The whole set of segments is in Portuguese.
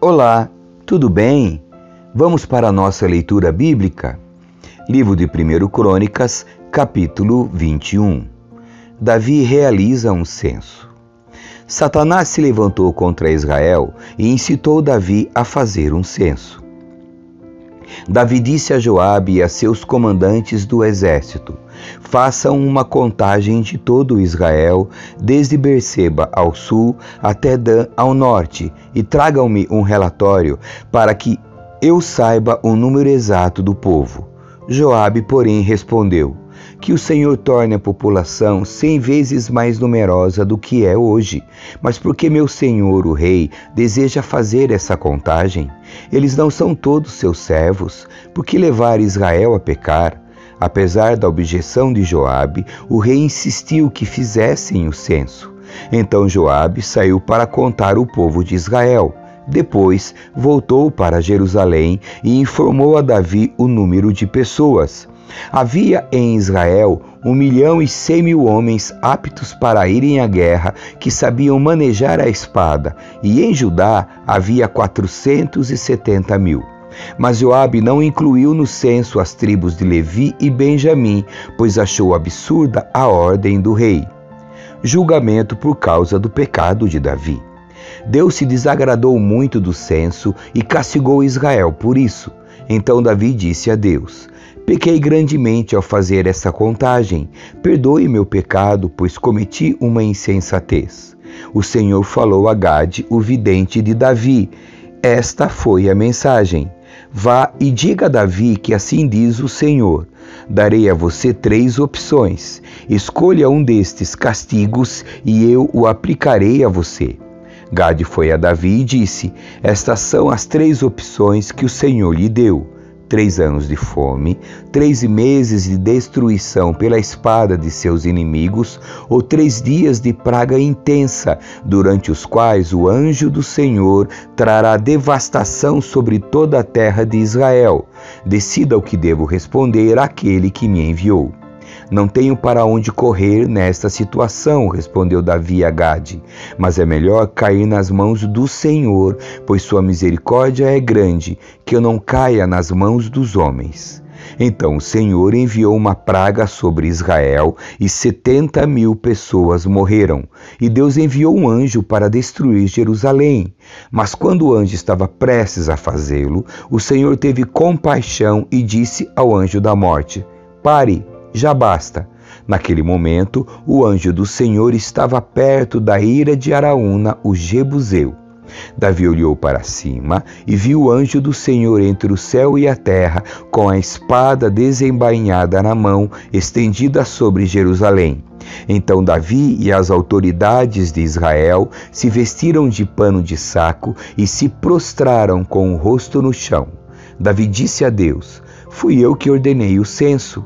Olá, tudo bem? Vamos para a nossa leitura bíblica? Livro de 1 Crônicas, capítulo 21. Davi realiza um censo. Satanás se levantou contra Israel e incitou Davi a fazer um censo. Davi disse a Joabe e a seus comandantes do exército: Façam uma contagem de todo Israel, desde Berseba ao sul até Dan ao norte, e tragam-me um relatório para que eu saiba o número exato do povo. Joabe, porém, respondeu: que o Senhor torne a população cem vezes mais numerosa do que é hoje. Mas porque meu Senhor, o Rei, deseja fazer essa contagem? Eles não são todos seus servos, por que levar Israel a pecar? Apesar da objeção de Joabe, o rei insistiu que fizessem o censo. Então Joabe saiu para contar o povo de Israel. Depois voltou para Jerusalém e informou a Davi o número de pessoas. Havia em Israel um milhão e cem mil homens aptos para irem à guerra, que sabiam manejar a espada, e em Judá havia quatrocentos e setenta mil. Mas Joabe não incluiu no censo as tribos de Levi e Benjamim, pois achou absurda a ordem do rei. Julgamento por causa do pecado de Davi. Deus se desagradou muito do censo e castigou Israel por isso. Então Davi disse a Deus: Pequei grandemente ao fazer essa contagem. Perdoe meu pecado, pois cometi uma insensatez. O Senhor falou a Gade, o vidente de Davi. Esta foi a mensagem. Vá e diga a Davi que assim diz o Senhor: Darei a você três opções. Escolha um destes castigos e eu o aplicarei a você. Gade foi a Davi e disse: Estas são as três opções que o Senhor lhe deu três anos de fome, três meses de destruição pela espada de seus inimigos, ou três dias de praga intensa, durante os quais o anjo do Senhor trará devastação sobre toda a terra de Israel. Decida o que devo responder àquele que me enviou. Não tenho para onde correr nesta situação, respondeu Davi a Gade. Mas é melhor cair nas mãos do Senhor, pois sua misericórdia é grande, que eu não caia nas mãos dos homens. Então o Senhor enviou uma praga sobre Israel e setenta mil pessoas morreram. E Deus enviou um anjo para destruir Jerusalém. Mas quando o anjo estava prestes a fazê-lo, o Senhor teve compaixão e disse ao anjo da morte: Pare já basta. Naquele momento, o anjo do Senhor estava perto da ira de Araúna, o Jebuseu. Davi olhou para cima e viu o anjo do Senhor entre o céu e a terra, com a espada desembainhada na mão, estendida sobre Jerusalém. Então Davi e as autoridades de Israel se vestiram de pano de saco e se prostraram com o rosto no chão. Davi disse a Deus: Fui eu que ordenei o censo.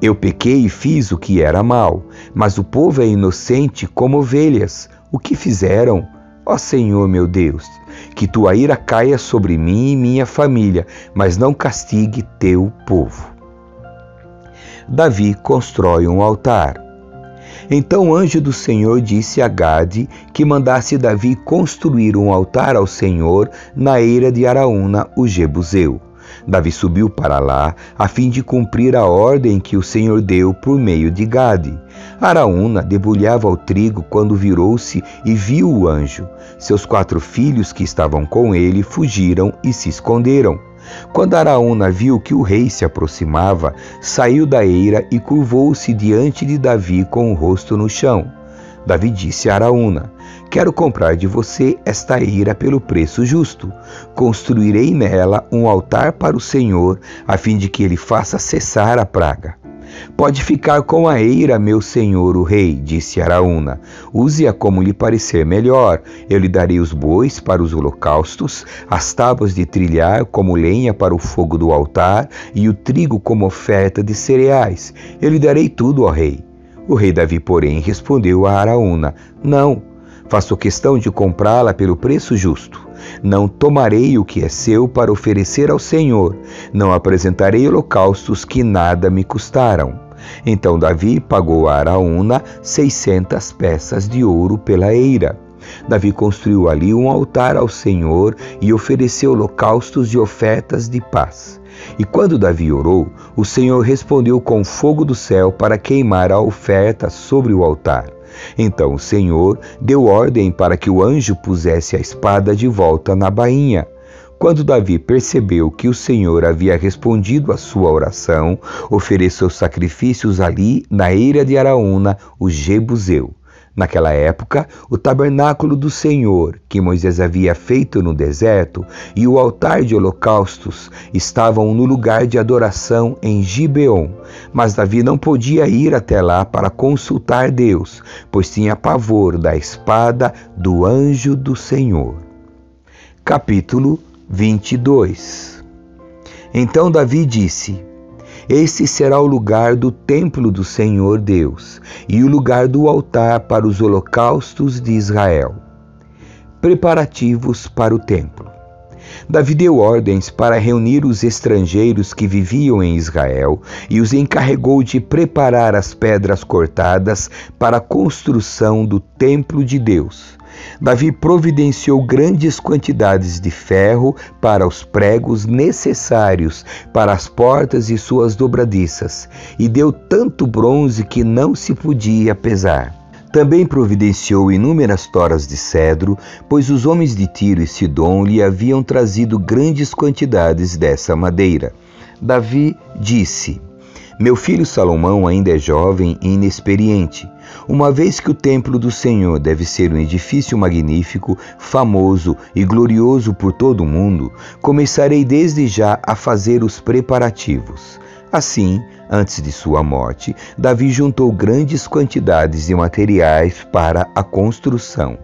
Eu pequei e fiz o que era mal, mas o povo é inocente como ovelhas. O que fizeram? Ó Senhor meu Deus, que tua ira caia sobre mim e minha família, mas não castigue teu povo. Davi constrói um altar. Então o anjo do Senhor disse a Gade que mandasse Davi construir um altar ao Senhor na eira de Araúna, o Jebuseu. Davi subiu para lá, a fim de cumprir a ordem que o Senhor deu por meio de Gade. Araúna debulhava o trigo quando virou-se e viu o anjo. Seus quatro filhos que estavam com ele fugiram e se esconderam. Quando Araúna viu que o rei se aproximava, saiu da eira e curvou-se diante de Davi com o rosto no chão. Davi disse a Araúna: Quero comprar de você esta eira pelo preço justo. Construirei nela um altar para o Senhor, a fim de que ele faça cessar a praga. Pode ficar com a eira, meu senhor o rei, disse Araúna. Use-a como lhe parecer melhor. Eu lhe darei os bois para os holocaustos, as tábuas de trilhar como lenha para o fogo do altar e o trigo como oferta de cereais. Eu lhe darei tudo, ó rei. O rei Davi, porém, respondeu a Araúna: Não, faço questão de comprá-la pelo preço justo. Não tomarei o que é seu para oferecer ao Senhor. Não apresentarei holocaustos que nada me custaram. Então Davi pagou a Araúna seiscentas peças de ouro pela eira. Davi construiu ali um altar ao Senhor e ofereceu holocaustos e ofertas de paz. E quando Davi orou, o Senhor respondeu com fogo do céu para queimar a oferta sobre o altar. Então o Senhor deu ordem para que o anjo pusesse a espada de volta na bainha. Quando Davi percebeu que o Senhor havia respondido à sua oração, ofereceu sacrifícios ali na eira de Araúna, o Jebuseu. Naquela época, o tabernáculo do Senhor, que Moisés havia feito no deserto, e o altar de holocaustos estavam no lugar de adoração em Gibeon. Mas Davi não podia ir até lá para consultar Deus, pois tinha pavor da espada do anjo do Senhor. Capítulo 22 Então Davi disse: Esse será o lugar do templo do Senhor Deus e o lugar do altar para os holocaustos de Israel. Preparativos para o templo. Davi deu ordens para reunir os estrangeiros que viviam em Israel e os encarregou de preparar as pedras cortadas para a construção do templo de Deus Davi providenciou grandes quantidades de ferro para os pregos necessários para as portas e suas dobradiças, e deu tanto bronze que não se podia pesar. Também providenciou inúmeras toras de cedro, pois os homens de Tiro e Sidom lhe haviam trazido grandes quantidades dessa madeira. Davi disse: meu filho Salomão ainda é jovem e inexperiente, uma vez que o templo do Senhor deve ser um edifício magnífico, famoso e glorioso por todo o mundo, começarei desde já a fazer os preparativos. Assim, antes de sua morte, Davi juntou grandes quantidades de materiais para a construção.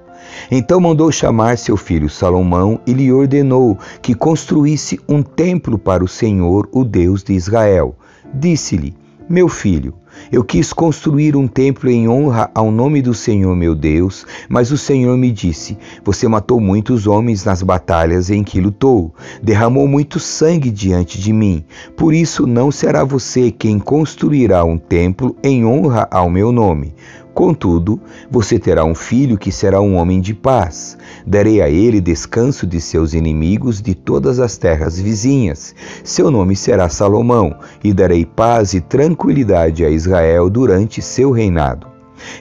Então mandou chamar seu filho Salomão e lhe ordenou que construísse um templo para o Senhor, o Deus de Israel. Disse-lhe: Meu filho, eu quis construir um templo em honra ao nome do Senhor meu Deus, mas o Senhor me disse: Você matou muitos homens nas batalhas em que lutou, derramou muito sangue diante de mim. Por isso não será você quem construirá um templo em honra ao meu nome. Contudo, você terá um filho que será um homem de paz. Darei a ele descanso de seus inimigos de todas as terras vizinhas. Seu nome será Salomão, e darei paz e tranquilidade a Israel durante seu reinado.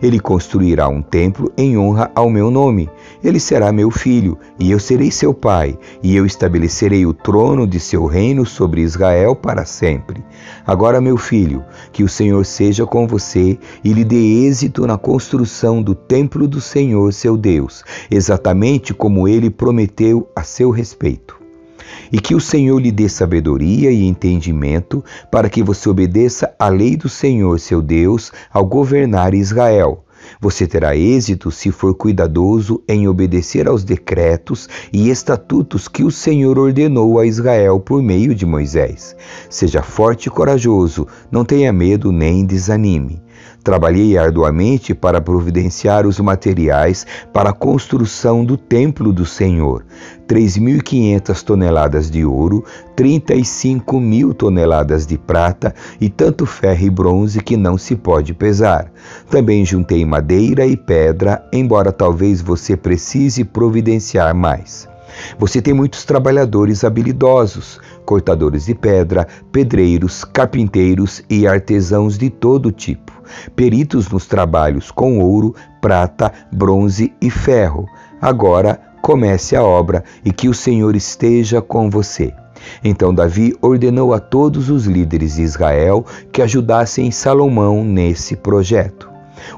Ele construirá um templo em honra ao meu nome. Ele será meu filho, e eu serei seu pai, e eu estabelecerei o trono de seu reino sobre Israel para sempre. Agora, meu filho, que o Senhor seja com você e lhe dê êxito na construção do templo do Senhor, seu Deus, exatamente como ele prometeu a seu respeito e que o Senhor lhe dê sabedoria e entendimento para que você obedeça à lei do Senhor, seu Deus, ao governar Israel. Você terá êxito se for cuidadoso em obedecer aos decretos e estatutos que o Senhor ordenou a Israel por meio de Moisés. Seja forte e corajoso, não tenha medo nem desanime. Trabalhei arduamente para providenciar os materiais para a construção do templo do Senhor: 3.500 toneladas de ouro, 35 mil toneladas de prata e tanto ferro e bronze que não se pode pesar. Também juntei madeira e pedra, embora talvez você precise providenciar mais. Você tem muitos trabalhadores habilidosos, cortadores de pedra, pedreiros, carpinteiros e artesãos de todo tipo, peritos nos trabalhos com ouro, prata, bronze e ferro. Agora comece a obra e que o Senhor esteja com você. Então Davi ordenou a todos os líderes de Israel que ajudassem Salomão nesse projeto.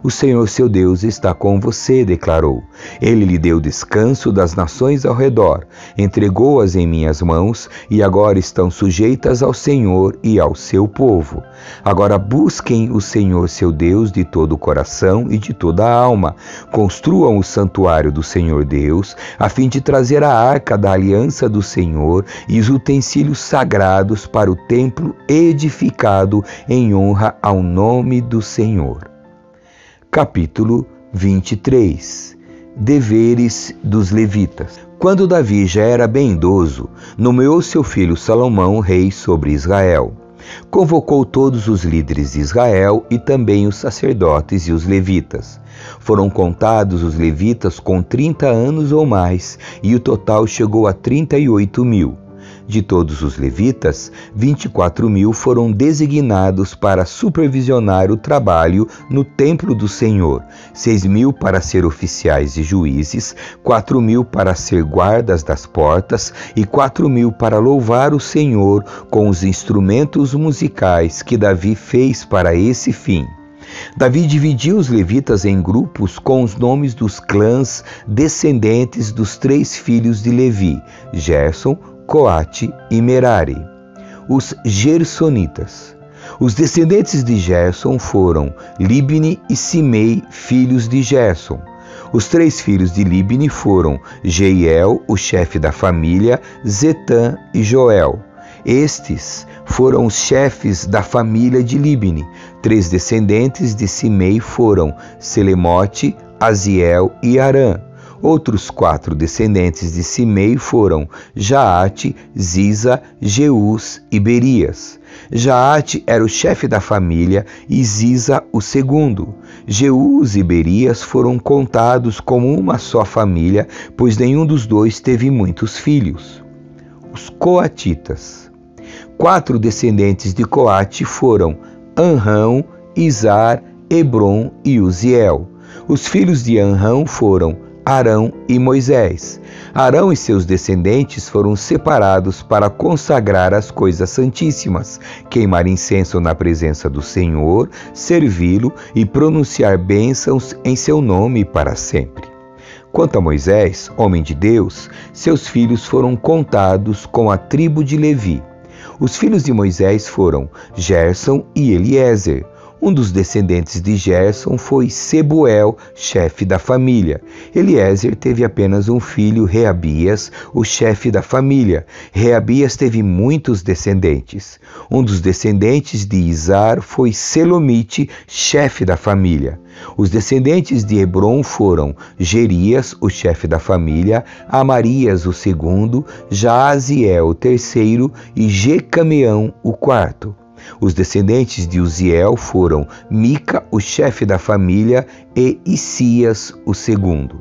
O Senhor seu Deus está com você, declarou. Ele lhe deu descanso das nações ao redor, entregou-as em minhas mãos e agora estão sujeitas ao Senhor e ao seu povo. Agora busquem o Senhor seu Deus de todo o coração e de toda a alma. Construam o santuário do Senhor Deus, a fim de trazer a arca da aliança do Senhor e os utensílios sagrados para o templo edificado em honra ao nome do Senhor. Capítulo 23 Deveres dos Levitas. Quando Davi já era bem idoso, nomeou seu filho Salomão rei sobre Israel. Convocou todos os líderes de Israel e também os sacerdotes e os levitas. Foram contados os levitas com 30 anos ou mais, e o total chegou a 38 mil. De todos os levitas, 24 mil foram designados para supervisionar o trabalho no templo do Senhor, 6 mil para ser oficiais e juízes, 4 mil para ser guardas das portas e 4 mil para louvar o Senhor com os instrumentos musicais que Davi fez para esse fim. Davi dividiu os levitas em grupos com os nomes dos clãs descendentes dos três filhos de Levi: Gerson, Coate e Merari. Os Gersonitas. Os descendentes de Gerson foram Libni e Simei, filhos de Gerson. Os três filhos de Libni foram Jeiel, o chefe da família, Zetã e Joel. Estes foram os chefes da família de Libni. Três descendentes de Simei foram Selemote, Aziel e Arã. Outros quatro descendentes de Simei foram Jaate, Ziza, Jeus e Berias. Jaate era o chefe da família e Ziza o segundo. Jeus e Berias foram contados como uma só família, pois nenhum dos dois teve muitos filhos. Os Coatitas. Quatro descendentes de Coate foram Anrão, Izar, Hebron e Uziel. Os filhos de Anrão foram Arão e Moisés. Arão e seus descendentes foram separados para consagrar as coisas santíssimas, queimar incenso na presença do Senhor, servi-lo e pronunciar bênçãos em seu nome para sempre. Quanto a Moisés, homem de Deus, seus filhos foram contados com a tribo de Levi. Os filhos de Moisés foram Gerson e Eliezer. Um dos descendentes de Gerson foi Sebuel, chefe da família. Eliezer teve apenas um filho, Reabias, o chefe da família. Reabias teve muitos descendentes. Um dos descendentes de Izar foi Selomite, chefe da família. Os descendentes de Hebron foram Gerias, o chefe da família, Amarias, o segundo, Jaaziel, o terceiro e Jecameão, o quarto. Os descendentes de Uziel foram Mica, o chefe da família, e Isias, o segundo.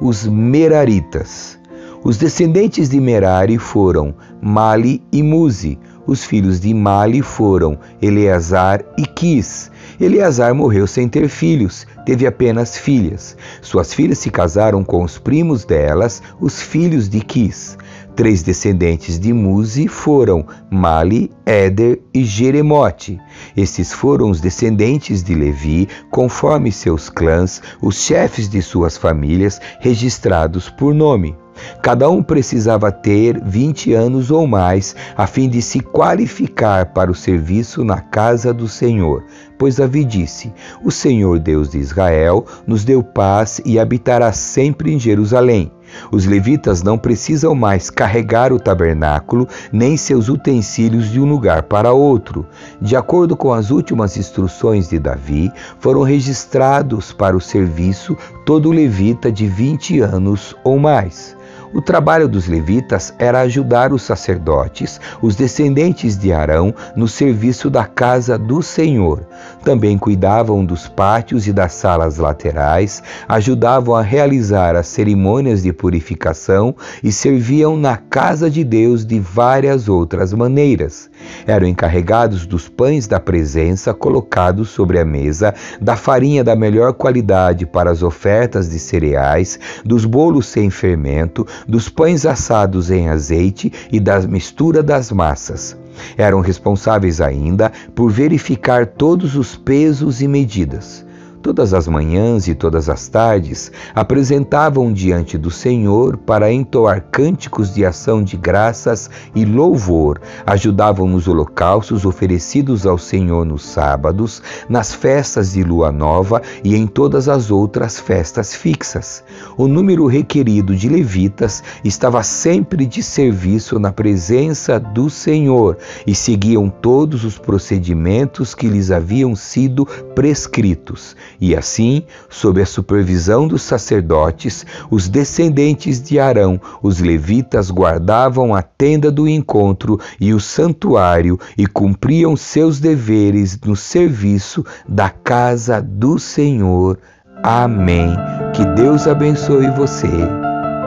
Os Meraritas. Os descendentes de Merari foram Mali e Muzi. Os filhos de Mali foram Eleazar e Quis. Eleazar morreu sem ter filhos, teve apenas filhas. Suas filhas se casaram com os primos delas, os filhos de Quis. Três descendentes de Muzi foram Mali, Éder e Jeremote. Estes foram os descendentes de Levi, conforme seus clãs, os chefes de suas famílias, registrados por nome. Cada um precisava ter 20 anos ou mais a fim de se qualificar para o serviço na casa do Senhor. Pois Davi disse: O Senhor Deus de Israel nos deu paz e habitará sempre em Jerusalém. Os levitas não precisam mais carregar o tabernáculo nem seus utensílios de um lugar para outro. De acordo com as últimas instruções de Davi, foram registrados para o serviço todo levita de 20 anos ou mais. O trabalho dos levitas era ajudar os sacerdotes, os descendentes de Arão, no serviço da casa do Senhor. Também cuidavam dos pátios e das salas laterais, ajudavam a realizar as cerimônias de purificação e serviam na casa de Deus de várias outras maneiras. Eram encarregados dos pães da presença colocados sobre a mesa, da farinha da melhor qualidade para as ofertas de cereais, dos bolos sem fermento, dos pães assados em azeite e da mistura das massas. Eram responsáveis ainda por verificar todos os pesos e medidas. Todas as manhãs e todas as tardes apresentavam diante do Senhor para entoar cânticos de ação de graças e louvor, ajudavam nos holocaustos oferecidos ao Senhor nos sábados, nas festas de lua nova e em todas as outras festas fixas. O número requerido de levitas estava sempre de serviço na presença do Senhor e seguiam todos os procedimentos que lhes haviam sido prescritos E assim, sob a supervisão dos sacerdotes, os descendentes de Arão, os levitas, guardavam a tenda do encontro e o santuário e cumpriam seus deveres no serviço da casa do Senhor. Amém. Que Deus abençoe você.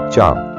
Tchau.